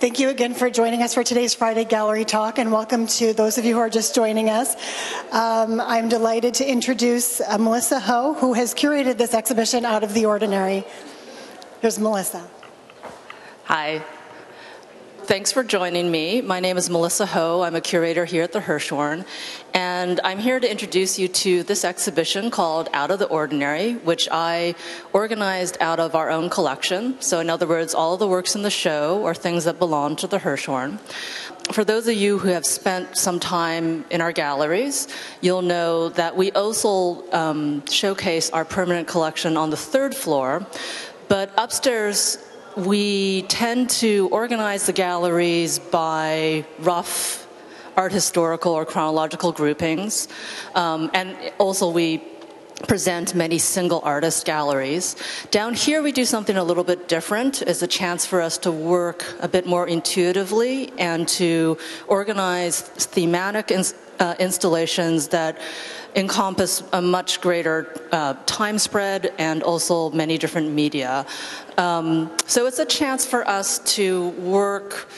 Thank you again for joining us for today's Friday Gallery Talk, and welcome to those of you who are just joining us. Um, I'm delighted to introduce uh, Melissa Ho, who has curated this exhibition Out of the Ordinary. Here's Melissa. Hi, Thanks for joining me. My name is Melissa Ho. I'm a curator here at the Hirshhorn, and I'm here to introduce you to this exhibition called Out of the Ordinary, which I organized out of our own collection. So, in other words, all the works in the show are things that belong to the Hirshhorn. For those of you who have spent some time in our galleries, you'll know that we also um, showcase our permanent collection on the third floor, but upstairs we tend to organize the galleries by rough art historical or chronological groupings. Um, and also, we present many single artist galleries. Down here, we do something a little bit different. It's a chance for us to work a bit more intuitively and to organize thematic uh, installations that encompass a much greater uh, time spread and also many different media. Um, so it's a chance for us to work,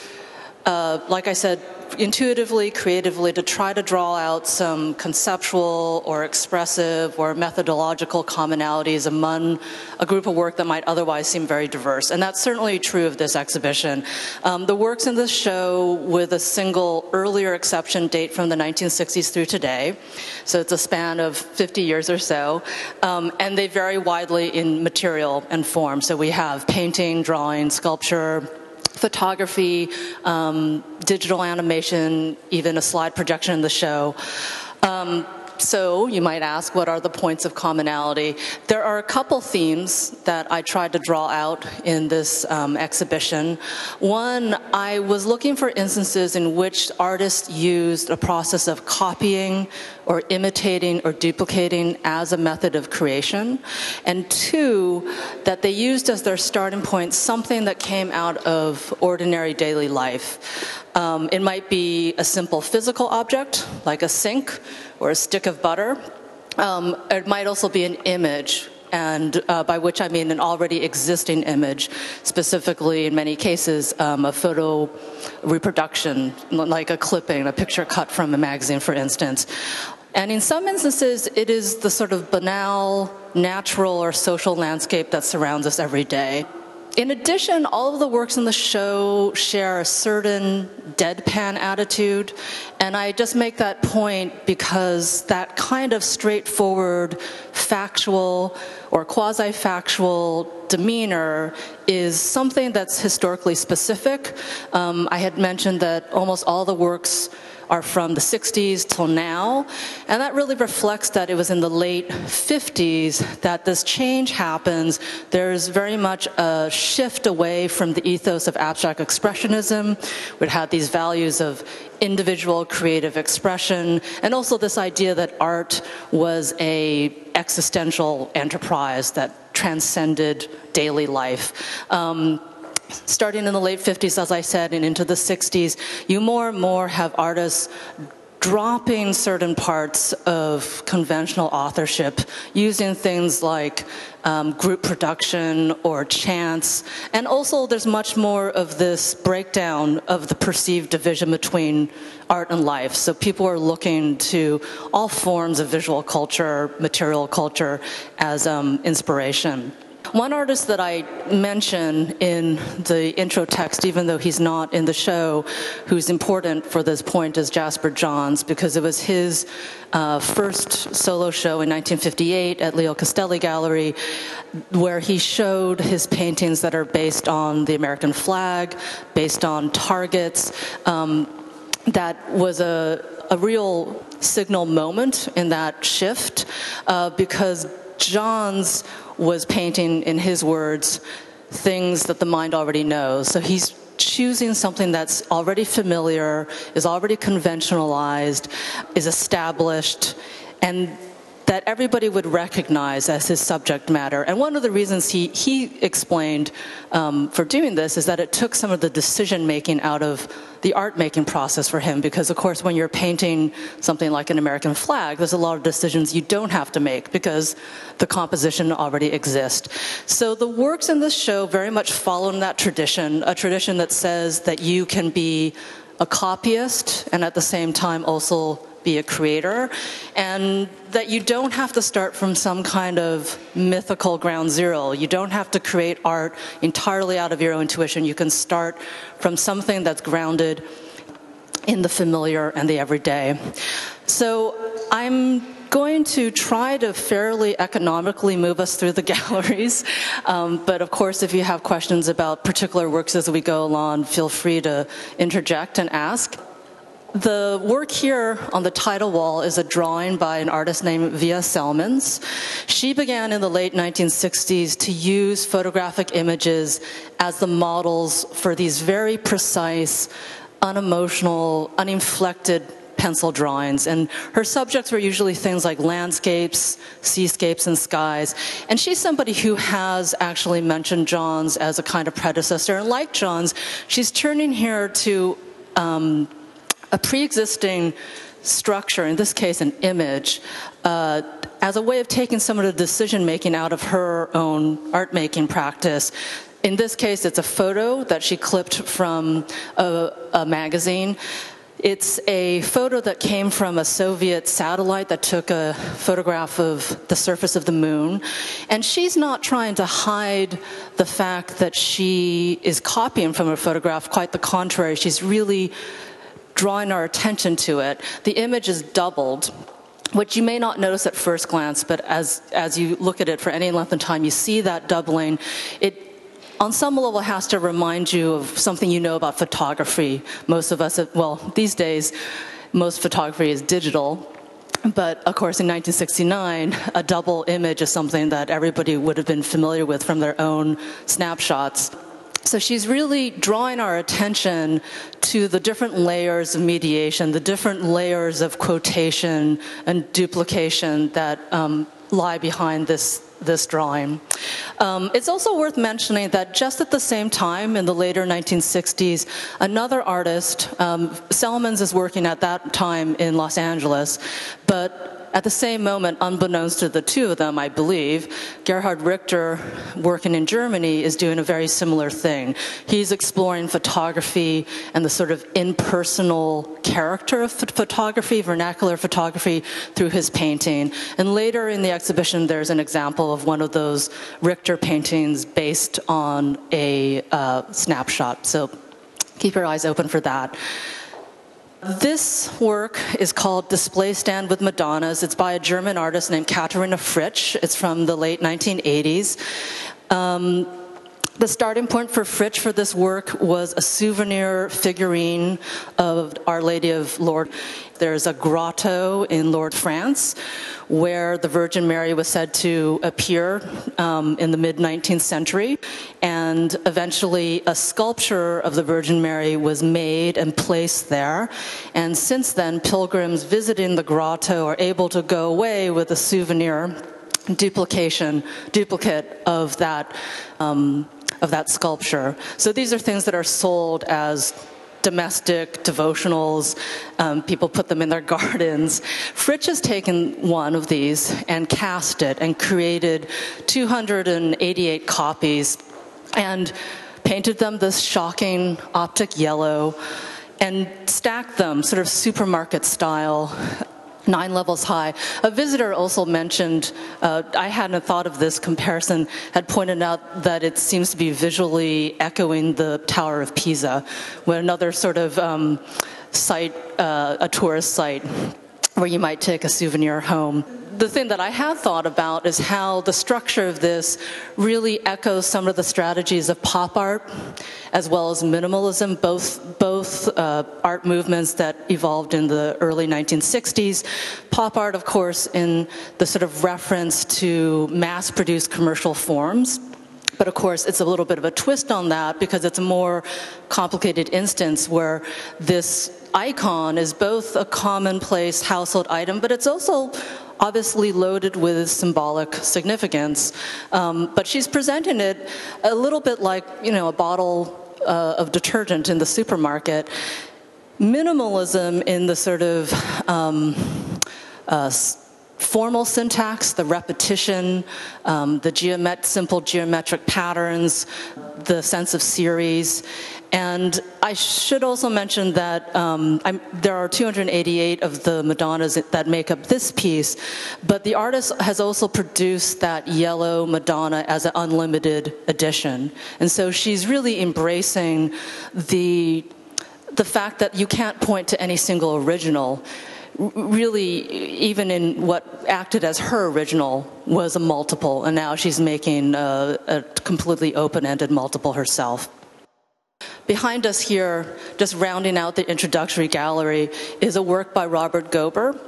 uh, like I said, intuitively, creatively to try to draw out some conceptual or expressive or methodological commonalities among a group of work that might otherwise seem very diverse. And that's certainly true of this exhibition. Um, the works in this show, with a single earlier exception, date from the 1960s through today. So it's a span of 50 years or so. Um, and they vary widely in material and form. So we have painting, drawing, sculpture, photography, um, digital animation, even a slide projection in the show. Um, so you might ask, what are the points of commonality? There are a couple themes that I tried to draw out in this um, exhibition. One, I was looking for instances in which artists used a process of copying or imitating or duplicating as a method of creation. And two, that they used as their starting point something that came out of ordinary daily life. Um, it might be a simple physical object, like a sink or a stick of butter. Um, it might also be an image, and uh, by which I mean an already existing image, specifically in many cases um, a photo reproduction, like a clipping, a picture cut from a magazine, for instance. And in some instances, it is the sort of banal, natural, or social landscape that surrounds us every day. In addition, all of the works in the show share a certain deadpan attitude, and I just make that point because that kind of straightforward, factual, or quasi factual demeanor is something that's historically specific. Um, I had mentioned that almost all the works are from the 60s till now. And that really reflects that it was in the late 50s that this change happens. There's very much a shift away from the ethos of abstract expressionism, which had these values of individual creative expression, and also this idea that art was a existential enterprise that transcended daily life. Um, starting in the late 50s, as I said, and into the 60s, you more and more have artists dropping certain parts of conventional authorship, using things like um, group production or chance. And also, there's much more of this breakdown of the perceived division between art and life. So, people are looking to all forms of visual culture, material culture, as um, inspiration. One artist that I mention in the intro text, even though he's not in the show, who's important for this point is Jasper Johns, because it was his uh, first solo show in 1958 at Leo Castelli Gallery, where he showed his paintings that are based on the American flag, based on targets. Um, that was a, a real signal moment in that shift uh, because Johns was painting, in his words, things that the mind already knows. So he's choosing something that's already familiar, is already conventionalized, is established, and that everybody would recognize as his subject matter. And one of the reasons he, he explained um, for doing this is that it took some of the decision making out of the art making process for him because of course when you're painting something like an American flag there's a lot of decisions you don't have to make because the composition already exists. So the works in this show very much follow in that tradition, a tradition that says that you can be a copyist and at the same time also be a creator, and that you don't have to start from some kind of mythical ground zero. You don't have to create art entirely out of your own intuition. You can start from something that's grounded in the familiar and the everyday. So I'm going to try to fairly economically move us through the galleries. Um, but of course, if you have questions about particular works as we go along, feel free to interject and ask. The work here on the title wall is a drawing by an artist named Vija Celmins. She began in the late 1960s to use photographic images as the models for these very precise, unemotional, uninflected pencil drawings. And her subjects were usually things like landscapes, seascapes, and skies. And she's somebody who has actually mentioned Johns as a kind of predecessor. And like Johns, she's turning here to um, a pre-existing structure, in this case an image, uh, as a way of taking some of the decision making out of her own art making practice. In this case, it's a photo that she clipped from a, a magazine. It's a photo that came from a Soviet satellite that took a photograph of the surface of the moon. And she's not trying to hide the fact that she is copying from a photograph, quite the contrary. She's really drawing our attention to it. The image is doubled which you may not notice at first glance, but as, as you look at it for any length of time, you see that doubling. It, on some level, has to remind you of something you know about photography. Most of us, well, these days, most photography is digital. But of course, in 1969, a double image is something that everybody would have been familiar with from their own snapshots. So she's really drawing our attention to the different layers of mediation, the different layers of quotation and duplication that um, lie behind this this drawing. Um, it's also worth mentioning that just at the same time, in the later 1960s, another artist, um, Celmins is working at that time in Los Angeles, but at the same moment, unbeknownst to the two of them, I believe, Gerhard Richter, working in Germany, is doing a very similar thing. He's exploring photography and the sort of impersonal character of photography, vernacular photography, through his painting. And later in the exhibition, there's an example of one of those Richter paintings based on a uh, snapshot. So keep your eyes open for that. This work is called Display Stand with Madonnas. It's by a German artist named Katharina Fritsch. It's from the late 1980s. Um, the starting point for Fritsch for this work was a souvenir figurine of Our Lady of Lourdes. There's a grotto in Lourdes, France, where the Virgin Mary was said to appear um, in the mid 19th century. And eventually, a sculpture of the Virgin Mary was made and placed there. And since then, pilgrims visiting the grotto are able to go away with a souvenir duplication, duplicate of that. Um, of that sculpture. So these are things that are sold as domestic devotionals. Um, people put them in their gardens. Fritsch has taken one of these and cast it and created 288 copies and painted them this shocking optic yellow and stacked them sort of supermarket style nine levels high. A visitor also mentioned, uh, I hadn't thought of this comparison, had pointed out that it seems to be visually echoing the Tower of Pisa, when another sort of um, site, uh, a tourist site where you might take a souvenir home the thing that I have thought about is how the structure of this really echoes some of the strategies of pop art as well as minimalism, both, both uh, art movements that evolved in the early 1960s. Pop art, of course, in the sort of reference to mass produced commercial forms. But of course, it's a little bit of a twist on that because it's a more complicated instance where this icon is both a commonplace household item, but it's also obviously loaded with symbolic significance. Um, but she's presenting it a little bit like, you know, a bottle uh, of detergent in the supermarket. Minimalism in the sort of um, uh, formal syntax, the repetition, um, the geomet- simple geometric patterns, the sense of series. And I should also mention that um, there are 288 of the Madonnas that make up this piece, but the artist has also produced that yellow Madonna as an unlimited edition. And so she's really embracing the, the fact that you can't point to any single original really, even in what acted as her original, was a multiple, and now she's making a, a completely open ended multiple herself. Behind us here, just rounding out the introductory gallery, is a work by Robert Gober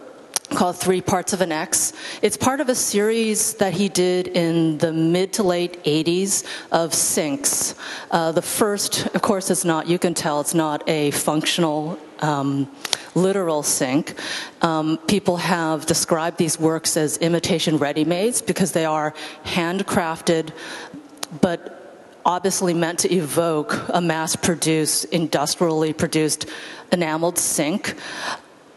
called Three Parts of an X. It's part of a series that he did in the mid to late 80s of sinks. Uh, the first, of course, is not, you can tell it's not a functional um, literal sink. Um, people have described these works as imitation ready-mades because they are handcrafted, but obviously meant to evoke a mass-produced, industrially produced enameled sink.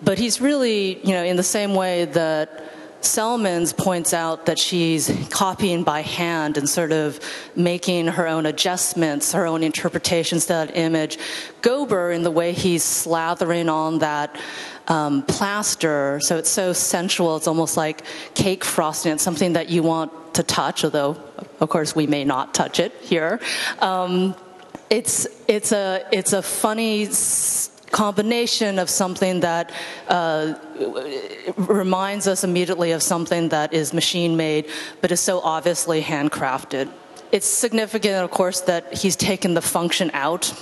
But he's really, you know, in the same way that Celmins points out that she's copying by hand and sort of making her own adjustments, her own interpretations to that image. Gober, in the way he's slathering on that um, plaster, so it's so sensual, it's almost like cake frosting. It's something that you want to touch, although, of course, we may not touch it here. Um, it's it's a it's a funny combination of something that uh, reminds us immediately of something that is machine made but is so obviously handcrafted. It's significant, of course, that he's taken the function out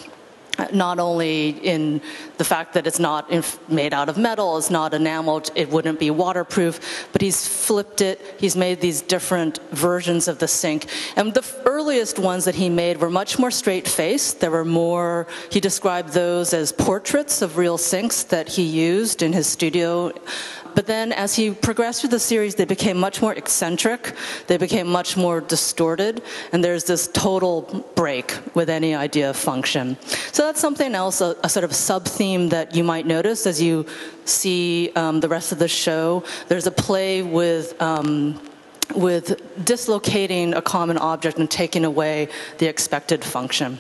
not only in the fact that it's not made out of metal, it's not enameled, it wouldn't be waterproof, but he's flipped it, he's made these different versions of the sink. And the earliest ones that he made were much more straight faced. There were more, he described those as portraits of real sinks that he used in his studio but then as he progressed through the series, they became much more eccentric, they became much more distorted, and there's this total break with any idea of function. So that's something else, a, a sort of sub theme that you might notice as you see um, the rest of the show. There's a play with. Um, with dislocating a common object and taking away the expected function.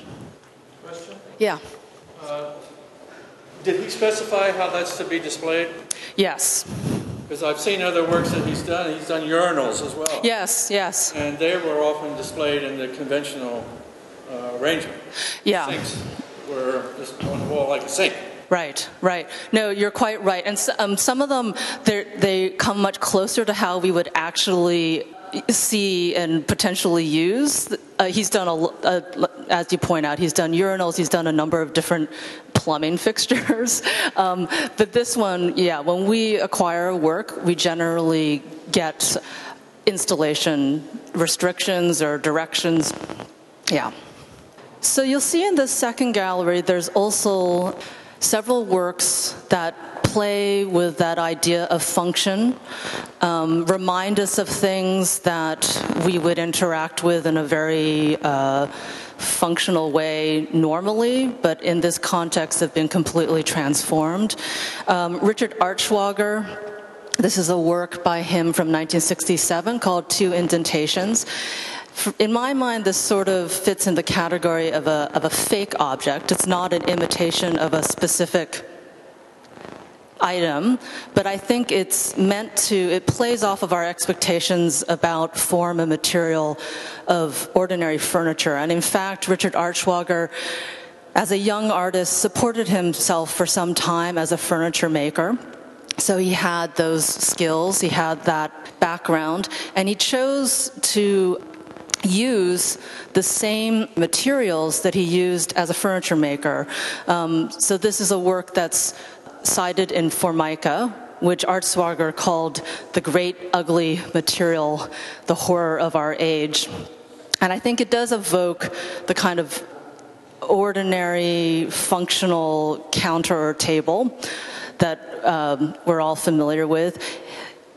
Question? Yeah. Uh, did he specify how that's to be displayed? Yes. Because I've seen other works that he's done. He's done urinals as well. Yes, yes. And they were often displayed in the conventional uh, arrangement. Yeah. Sinks were just on the wall like a sink. Right, right. No, you're quite right. And um, some of them, they come much closer to how we would actually see and potentially use. Uh, he's done a, a, as you point out, he's done urinals. He's done a number of different plumbing fixtures. Um, but this one, yeah, when we acquire work, we generally get installation restrictions or directions. Yeah. So you'll see in the second gallery, there's also several works that play with that idea of function, um, remind us of things that we would interact with in a very uh, functional way normally, but in this context have been completely transformed. Um, Richard Artschwager, this is a work by him from 1967 called Two Indentations. In my mind, this sort of fits in the category of a, of a fake object. It's not an imitation of a specific item, but I think it's meant to, it plays off of our expectations about form and material of ordinary furniture. And in fact, Richard Artschwager, as a young artist, supported himself for some time as a furniture maker. So he had those skills, he had that background, and he chose to use the same materials that he used as a furniture maker. Um, so this is a work that's cited in Formica, which Artschwager called the great ugly material, the horror of our age. And I think it does evoke the kind of ordinary functional counter table that um, we're all familiar with.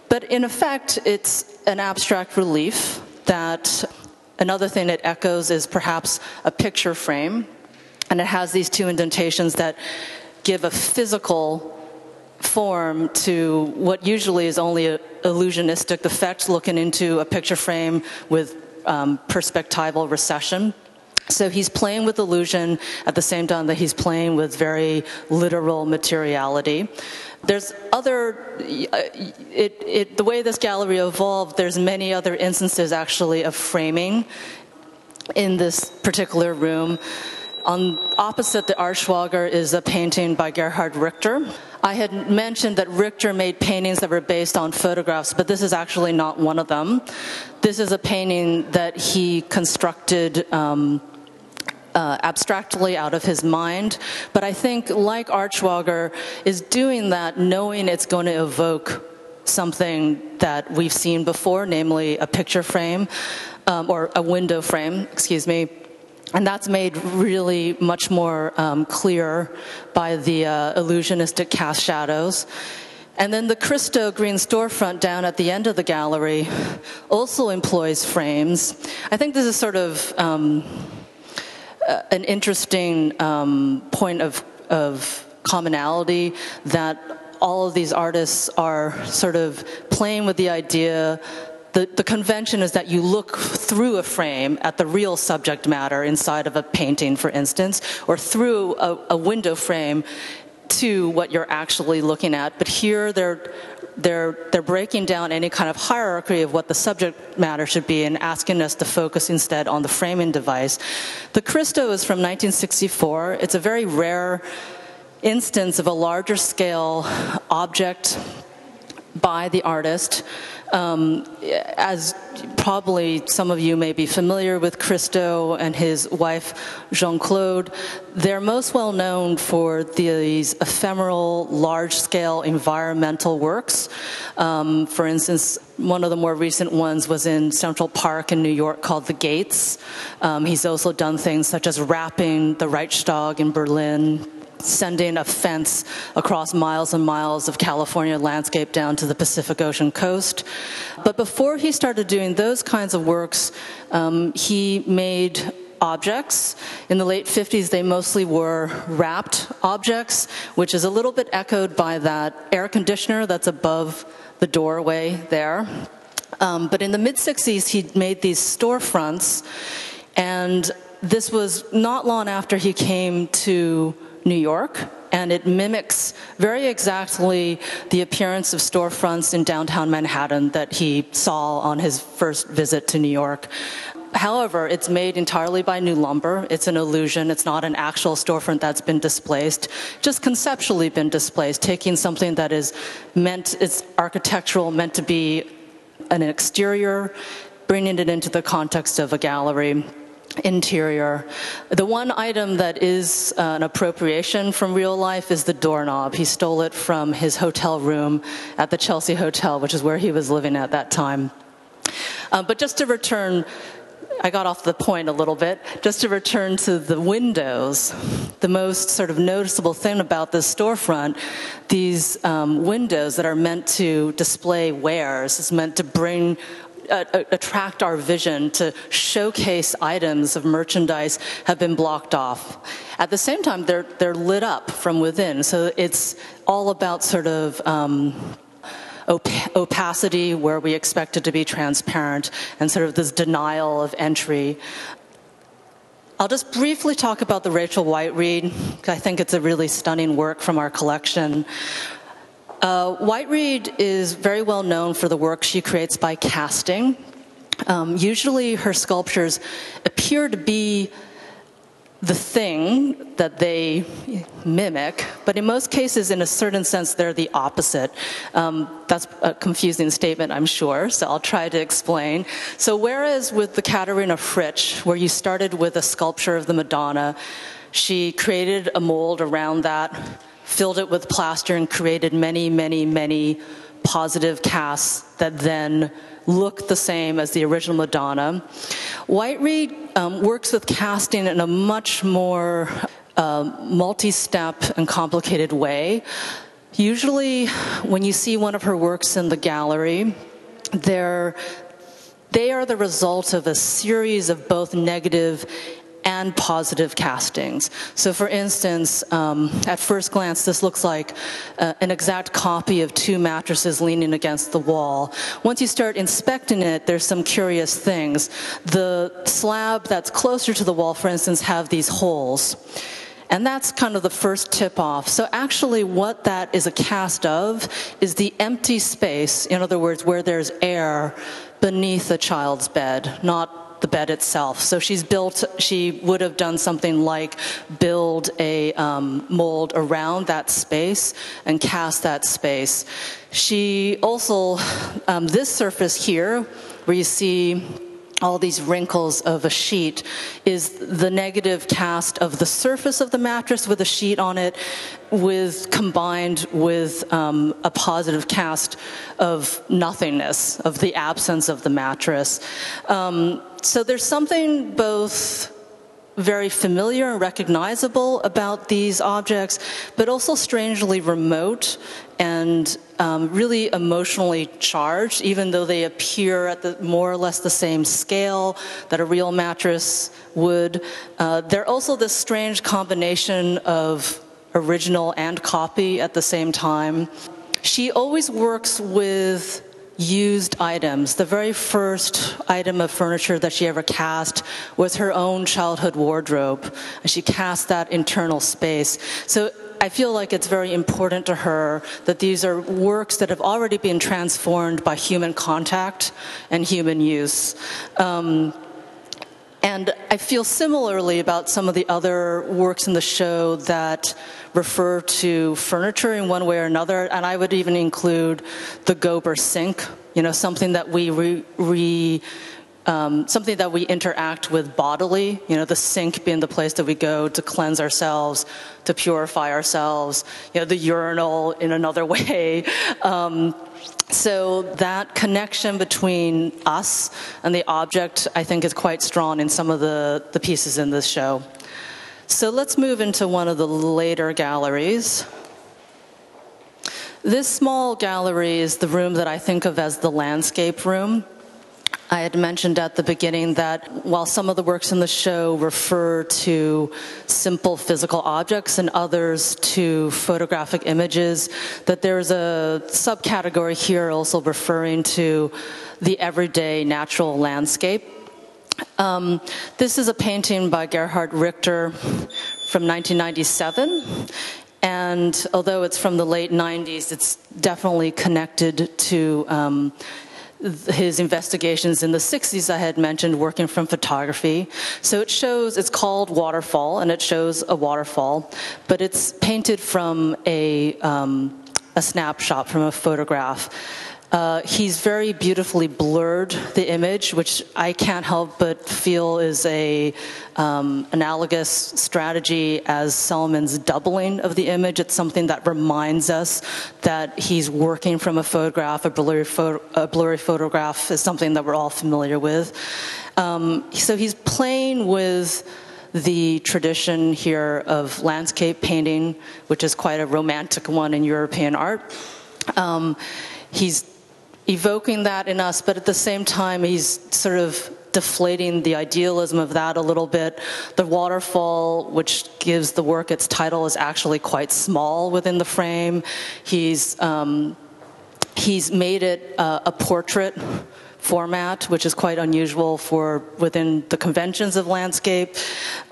But in effect, it's an abstract relief that another thing it echoes is perhaps a picture frame. And it has these two indentations that give a physical form to what usually is only an illusionistic effect looking into a picture frame with um, perspectival recession. So he's playing with illusion at the same time that he's playing with very literal materiality. There's other, it, it, the way this gallery evolved, there's many other instances actually of framing in this particular room. On opposite the Artschwager is a painting by Gerhard Richter. I had mentioned that Richter made paintings that were based on photographs, but this is actually not one of them. This is a painting that he constructed um, uh, abstractly out of his mind. But I think, like Artschwager, is doing that knowing it's going to evoke something that we've seen before, namely a picture frame um, or a window frame, excuse me. And that's made really much more um, clear by the uh, illusionistic cast shadows. And then the Christo green storefront down at the end of the gallery also employs frames. I think this is sort of um, an interesting um, point of, of commonality that all of these artists are sort of playing with the idea the, the, convention is that you look through a frame at the real subject matter inside of a painting, for instance, or through a, a window frame to what you're actually looking at. But here they're they're they're breaking down any kind of hierarchy of what the subject matter should be and asking us to focus instead on the framing device. The Christo is from 1964. It's a very rare instance of a larger scale object by the artist. Um, as probably some of you may be familiar with Christo and his wife Jeanne-Claude, they're most well known for these ephemeral, large scale environmental works. Um, for instance, one of the more recent ones was in Central Park in New York called The Gates. Um, he's also done things such as wrapping the Reichstag in Berlin sending a fence across miles and miles of California landscape down to the Pacific Ocean coast. But before he started doing those kinds of works, um, he made objects. In the late 50s, they mostly were wrapped objects, which is a little bit echoed by that air conditioner that's above the doorway there. Um, but in the mid 60s, he made these storefronts, and this was not long after he came to New York, and it mimics very exactly the appearance of storefronts in downtown Manhattan that he saw on his first visit to New York. However, it's made entirely by new lumber. It's an illusion. It's not an actual storefront that's been displaced, just conceptually been displaced, taking something that is meant, it's architectural, meant to be an exterior, bringing it into the context of a gallery interior. The one item that is uh, an appropriation from real life is the doorknob. He stole it from his hotel room at the Chelsea Hotel, which is where he was living at that time. Uh, but just to return, I got off the point a little bit. Just to return to the windows, the most sort of noticeable thing about this storefront, these um, windows that are meant to display wares, is meant to bring uh, attract our vision, to showcase items of merchandise have been blocked off. At the same time, they're, they're lit up from within. So it's all about sort of um, op- opacity where we expect it to be transparent and sort of this denial of entry. I'll just briefly talk about the Rachel Whiteread. I think it's a really stunning work from our collection. Uh, Whiteread is very well known for the work she creates by casting. Um, usually, her sculptures appear to be the thing that they mimic, but in most cases, in a certain sense, they're the opposite. Um, that's a confusing statement, I'm sure, so I'll try to explain. So, whereas with the Katharina Fritsch, where you started with a sculpture of the Madonna, she created a mold around that filled it with plaster, and created many, many, many positive casts that then look the same as the original Madonna. Whiteread um, works with casting in a much more uh, multi step and complicated way. Usually, when you see one of her works in the gallery, they're, they are the result of a series of both negative and positive castings. So, for instance, um, at first glance, this looks like uh, an exact copy of two mattresses leaning against the wall. Once you start inspecting it, there's some curious things. The slab that's closer to the wall, for instance, have these holes. And that's kind of the first tip off. So, actually, what that is a cast of is the empty space, in other words, where there's air beneath a child's bed, not the bed itself. So she's built, she would have done something like build a um, mold around that space and cast that space. She also, um, this surface here, where you see all these wrinkles of a sheet is the negative cast of the surface of the mattress with a sheet on it with combined with um, a positive cast of nothingness of the absence of the mattress. Um, so there's something both very familiar and recognizable about these objects, but also strangely remote and um, really emotionally charged, even though they appear at the more or less the same scale that a real mattress would. Uh, they're also this strange combination of original and copy at the same time. She always works with used items. The very first item of furniture that she ever cast was her own childhood wardrobe, and she cast that internal space. So I feel like it's very important to her that these are works that have already been transformed by human contact and human use. Um, and I feel similarly about some of the other works in the show that refer to furniture in one way or another, and I would even include the Gober sink, you know, something that we re, re um, something that we interact with bodily, you know, the sink being the place that we go to cleanse ourselves, to purify ourselves, you know, the urinal in another way. Um, so that connection between us and the object, I think, is quite strong in some of the, the pieces in this show. So let's move into one of the later galleries. This small gallery is the room that I think of as the landscape room. I had mentioned at the beginning that while some of the works in the show refer to simple physical objects and others to photographic images, that there's a subcategory here also referring to the everyday natural landscape. Um, this is a painting by Gerhard Richter from 1997. And although it's from the late 90s, it's definitely connected to um, his investigations in the 60s I had mentioned working from photography. So it shows, it's called Waterfall, and it shows a waterfall, but it's painted from a, um, a snapshot, from a photograph. Uh, he's very beautifully blurred the image, which I can't help but feel is a um, analogous strategy as Celmins's doubling of the image. It's something that reminds us that he's working from a photograph. A blurry, a blurry photograph is something that we're all familiar with. Um, so he's playing with the tradition here of landscape painting, which is quite a romantic one in European art. Um, he's evoking that in us, but at the same time, he's sort of deflating the idealism of that a little bit. The waterfall, which gives the work its title, is actually quite small within the frame. He's um, he's made it uh, a portrait format, which is quite unusual for within the conventions of landscape.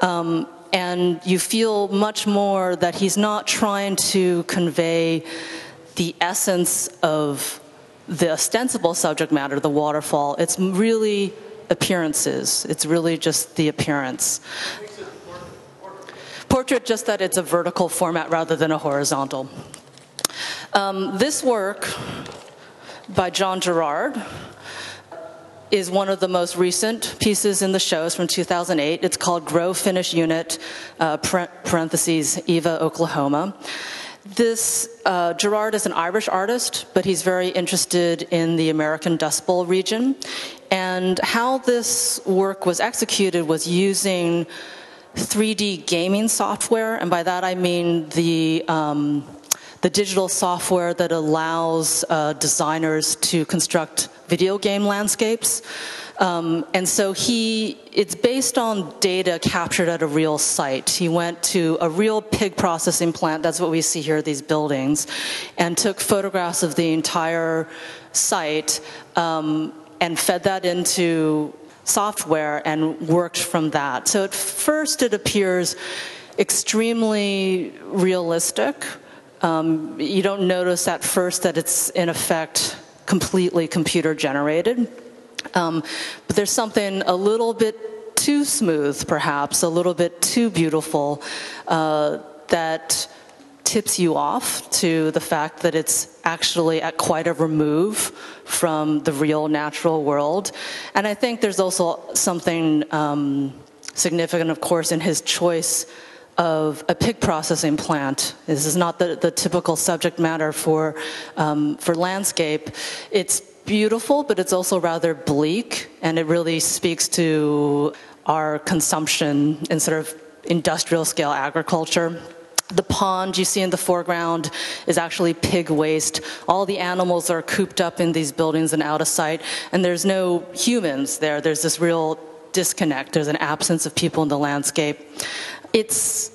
Um, and you feel much more that he's not trying to convey the essence of the ostensible subject matter, the waterfall, it's really appearances. It's really just the appearance. Portrait, just that it's a vertical format rather than a horizontal. Um, this work by John Gerrard is one of the most recent pieces in the show. It's from 2008. It's called Grow Finish Unit, uh, parentheses, Eva, Oklahoma. This uh, Gerrard is an Irish artist, but he's very interested in the American Dust Bowl region. And how this work was executed was using 3D gaming software, and by that I mean the um, the digital software that allows uh, designers to construct video game landscapes. Um, and so he, it's based on data captured at a real site. He went to a real pig processing plant, that's what we see here, these buildings, and took photographs of the entire site um, and fed that into software and worked from that. So at first it appears extremely realistic. Um, you don't notice at first that it's in effect completely computer generated. Um, but there's something a little bit too smooth, perhaps, a little bit too beautiful uh, that tips you off to the fact that it's actually at quite a remove from the real natural world. And I think there's also something um, significant, of course, in his choice of a pig processing plant. This is not the, the typical subject matter for, um, for landscape. It's beautiful, but it's also rather bleak, and it really speaks to our consumption in sort of industrial scale agriculture. The pond you see in the foreground is actually pig waste. All the animals are cooped up in these buildings and out of sight, and there's no humans there. There's this real disconnect. There's an absence of people in the landscape. It's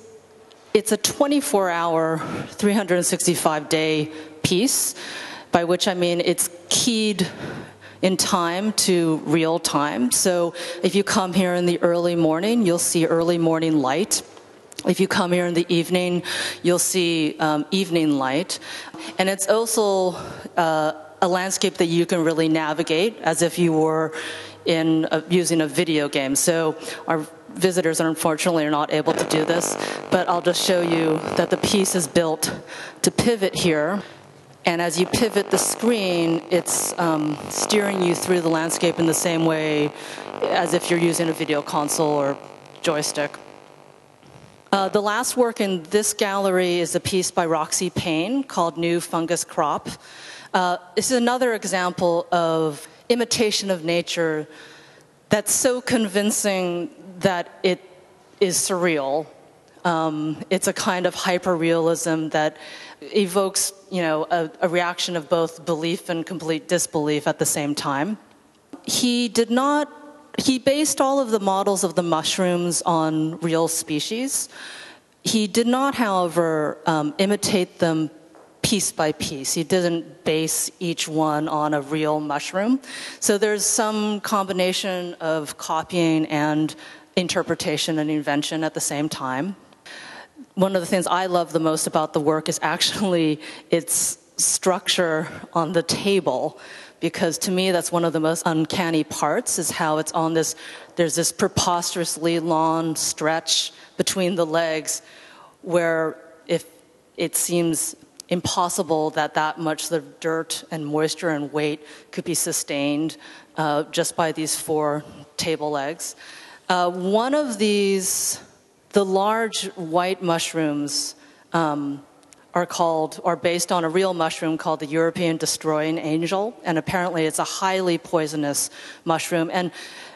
it's a 24 hour, 365 day piece by which I mean it's keyed in time to real time. So if you come here in the early morning, you'll see early morning light. If you come here in the evening, you'll see um, evening light. And it's also uh, a landscape that you can really navigate as if you were in a, using a video game. So our visitors unfortunately are not able to do this, but I'll just show you that the piece is built to pivot here. And as you pivot the screen, it's um, steering you through the landscape in the same way as if you're using a video console or joystick. Uh, the last work in this gallery is a piece by Roxy Paine called New Fungus Crop. Uh, this is another example of imitation of nature that's so convincing that it is surreal. Um, it's a kind of hyperrealism that evokes, you know, a, a reaction of both belief and complete disbelief at the same time. He did not he based all of the models of the mushrooms on real species. He did not, however, um, imitate them piece by piece. He didn't base each one on a real mushroom. So there's some combination of copying and interpretation and invention at the same time. One of the things I love the most about the work is actually its structure on the table because to me that's one of the most uncanny parts is how it's on this there's this preposterously long stretch between the legs where if it seems impossible that that much of dirt and moisture and weight could be sustained uh, just by these four table legs uh, one of these the large white mushrooms um, are called, are based on a real mushroom called the European destroying angel, and apparently it's a highly poisonous mushroom. And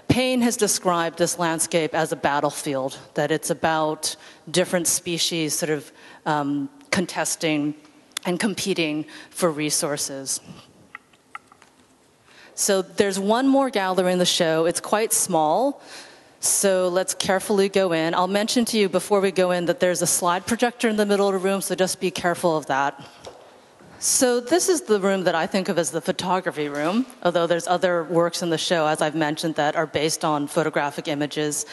Paine has described this landscape as a battlefield, that it's about different species sort of um, contesting and competing for resources. So there's one more gallery in the show. It's quite small, so let's carefully go in. I'll mention to you before we go in that there's a slide projector in the middle of the room, so just be careful of that. So this is the room that I think of as the photography room, although there's other works in the show, as I've mentioned, that are based on photographic images.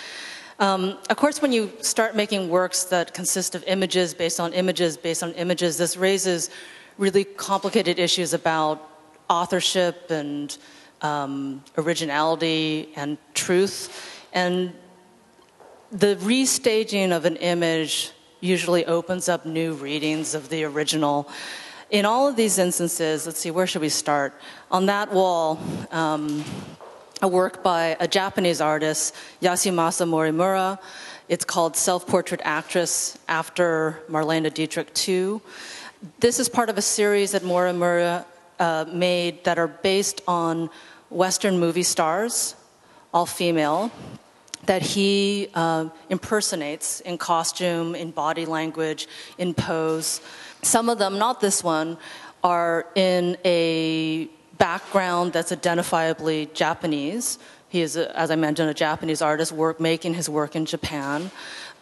Um, of course, when you start making works that consist of images based on images based on images, this raises really complicated issues about authorship and um, originality and truth. And the restaging of an image usually opens up new readings of the original. In all of these instances, let's see, where should we start? On that wall, um, a work by a Japanese artist, Yasumasa Morimura. It's called Self Portrait Actress after Marlene Dietrich II. This is part of a series that Morimura uh, made that are based on Western movie stars, all female, that he uh, impersonates in costume, in body language, in pose. Some of them, not this one, are in a background that's identifiably Japanese. He is, as I mentioned, a Japanese artist work, making his work in Japan.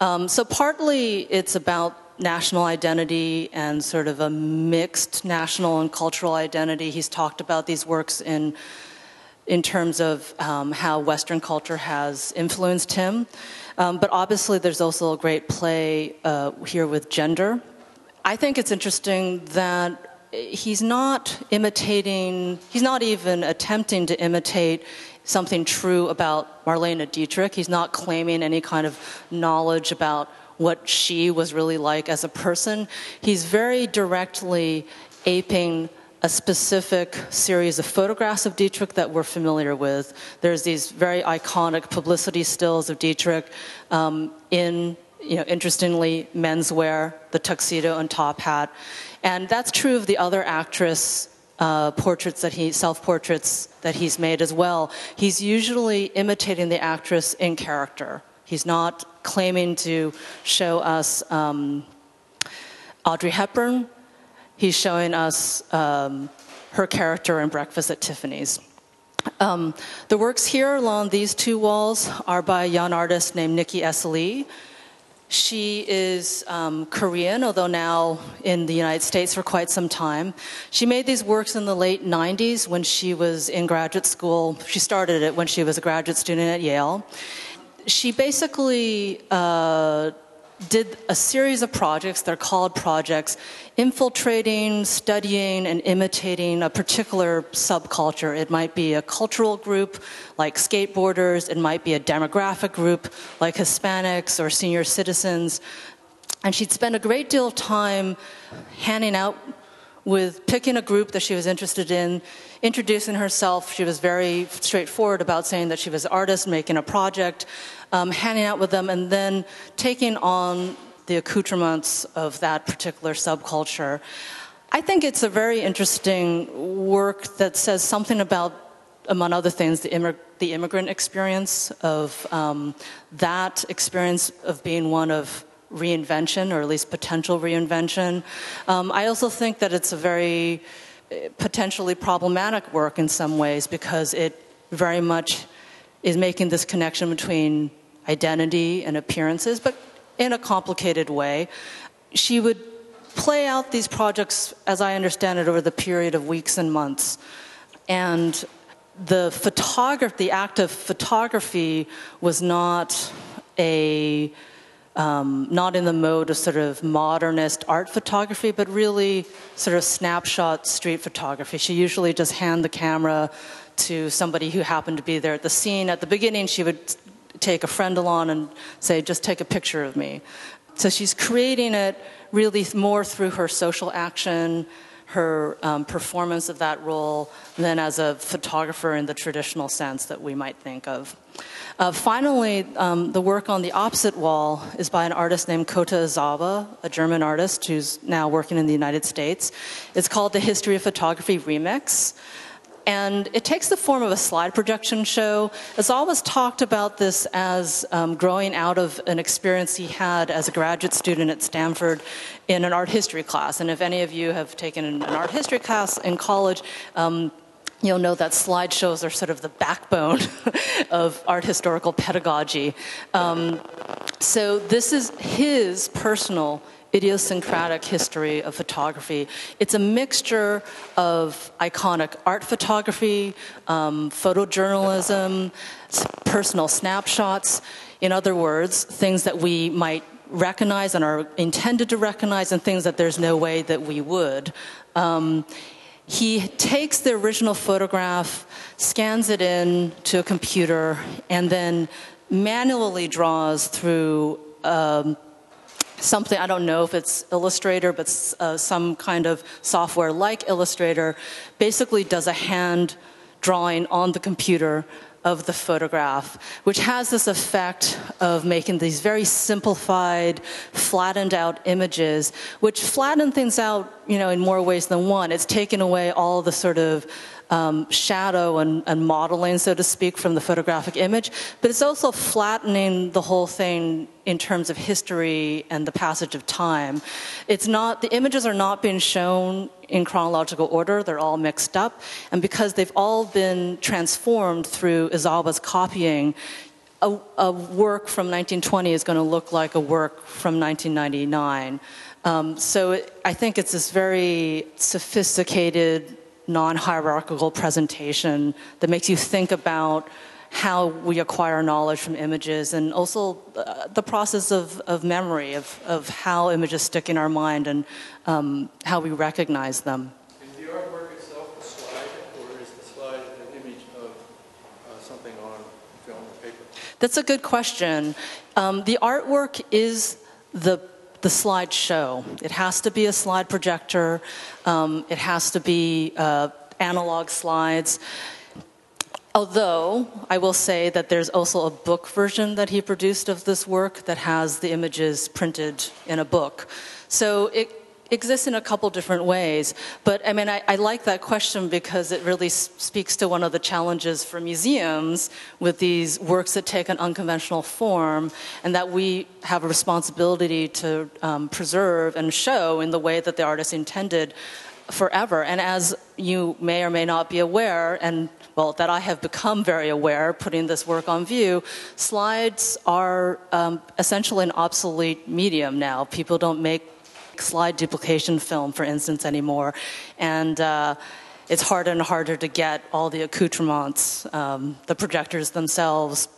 Um, so partly it's about national identity and sort of a mixed national and cultural identity. He's talked about these works in in terms of um, how Western culture has influenced him. Um, but obviously, there's also a great play uh, here with gender. I think it's interesting that he's not imitating, he's not even attempting to imitate something true about Marlene Dietrich. He's not claiming any kind of knowledge about what she was really like as a person. He's very directly aping a specific series of photographs of Dietrich that we're familiar with. There's these very iconic publicity stills of Dietrich um, in, you know, interestingly, menswear, the tuxedo and top hat. And that's true of the other actress uh, portraits that he, self portraits that he's made as well. He's usually imitating the actress in character. He's not claiming to show us um, Audrey Hepburn, he's showing us um, her character in Breakfast at Tiffany's. Um, the works here along these two walls are by a young artist named Nikki. Lee. She is um, Korean, although now in the United States for quite some time. She made these works in the late 90s when she was in graduate school. She started it when she was a graduate student at Yale. She basically uh, did a series of projects, they're called projects, infiltrating, studying, and imitating a particular subculture. It might be a cultural group like skateboarders, it might be a demographic group like Hispanics or senior citizens. And she'd spend a great deal of time handing out with picking a group that she was interested in, introducing herself. She was very straightforward about saying that she was an artist, making a project, um, handing out with them, and then taking on the accoutrements of that particular subculture. I think it's a very interesting work that says something about, among other things, the, immig- the immigrant experience of um, that experience of being one of reinvention, or at least potential reinvention. Um, I also think that it's a very eh, potentially problematic work in some ways because it very much is making this connection between identity and appearances, but in a complicated way. She would play out these projects, as I understand it, over the period of weeks and months. And the photography, the act of photography was not a um, not in the mode of sort of modernist art photography, but really sort of snapshot street photography. She usually just hand the camera to somebody who happened to be there at the scene. At the beginning, she would take a friend along and say, just take a picture of me. So she's creating it really more through her social action, her um, performance of that role, than as a photographer in the traditional sense that we might think of. Uh, finally, um, the work on the opposite wall is by an artist named Kota Ezawa, a German artist who's now working in the United States. It's called The History of Photography Remix. And it takes the form of a slide projection show. Ezawa's talked about this as um, growing out of an experience he had as a graduate student at Stanford in an art history class. And if any of you have taken an art history class in college, um, you'll know that slideshows are sort of the backbone of art historical pedagogy. Um, so this is his personal idiosyncratic history of photography. It's a mixture of iconic art photography, um, photojournalism, personal snapshots. In other words, things that we might recognize and are intended to recognize, and things that there's no way that we would. Um, he takes the original photograph, scans it in to a computer, and then manually draws through um, something, I don't know if it's Illustrator, but uh, some kind of software like Illustrator, basically does a hand drawing on the computer of the photograph, which has this effect of making these very simplified, flattened out images, which flatten things out, you know, in more ways than one. It's taken away all the sort of um, shadow and, and, modeling, so to speak, from the photographic image, but it's also flattening the whole thing in terms of history and the passage of time. It's not, the images are not being shown in chronological order, they're all mixed up, and because they've all been transformed through Ezawa's copying, a, a work from 1920 is going to look like a work from 1999. Um, so it, I think it's this very sophisticated, non hierarchical presentation that makes you think about how we acquire knowledge from images and also uh, the process of, of memory, of, of how images stick in our mind and um, how we recognize them. Is the artwork itself a slide, or is the slide an image of uh, something on film or paper? That's a good question. Um, the artwork is the the slideshow. It has to be a slide projector. Um, it has to be uh, analog slides. Although I will say that there's also a book version that he produced of this work that has the images printed in a book. So it exists in a couple different ways. But I mean, I, I, like that question because it really speaks to one of the challenges for museums with these works that take an unconventional form, and that we have a responsibility to um, preserve and show in the way that the artist intended forever. And as you may or may not be aware, and well, that I have become very aware putting this work on view, slides are um, essentially an obsolete medium now. People don't make slide duplication film, for instance, anymore. And uh, it's harder and harder to get all the accoutrements, um, the projectors themselves,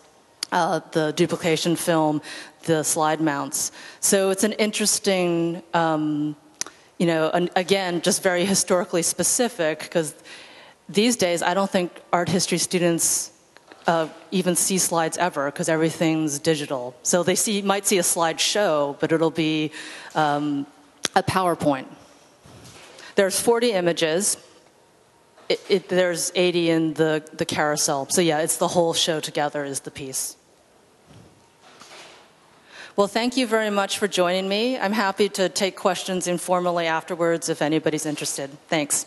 uh, the duplication film, the slide mounts. So it's an interesting, um, you know, an, again, just very historically specific because these days I don't think art history students uh, even see slides ever because everything's digital. So they see might see a slide show, but it'll be um, a PowerPoint. There's 40 images. It, it, there's 80 in the, the carousel. So, yeah, it's the whole show together is the piece. Well, thank you very much for joining me. I'm happy to take questions informally afterwards if anybody's interested. Thanks.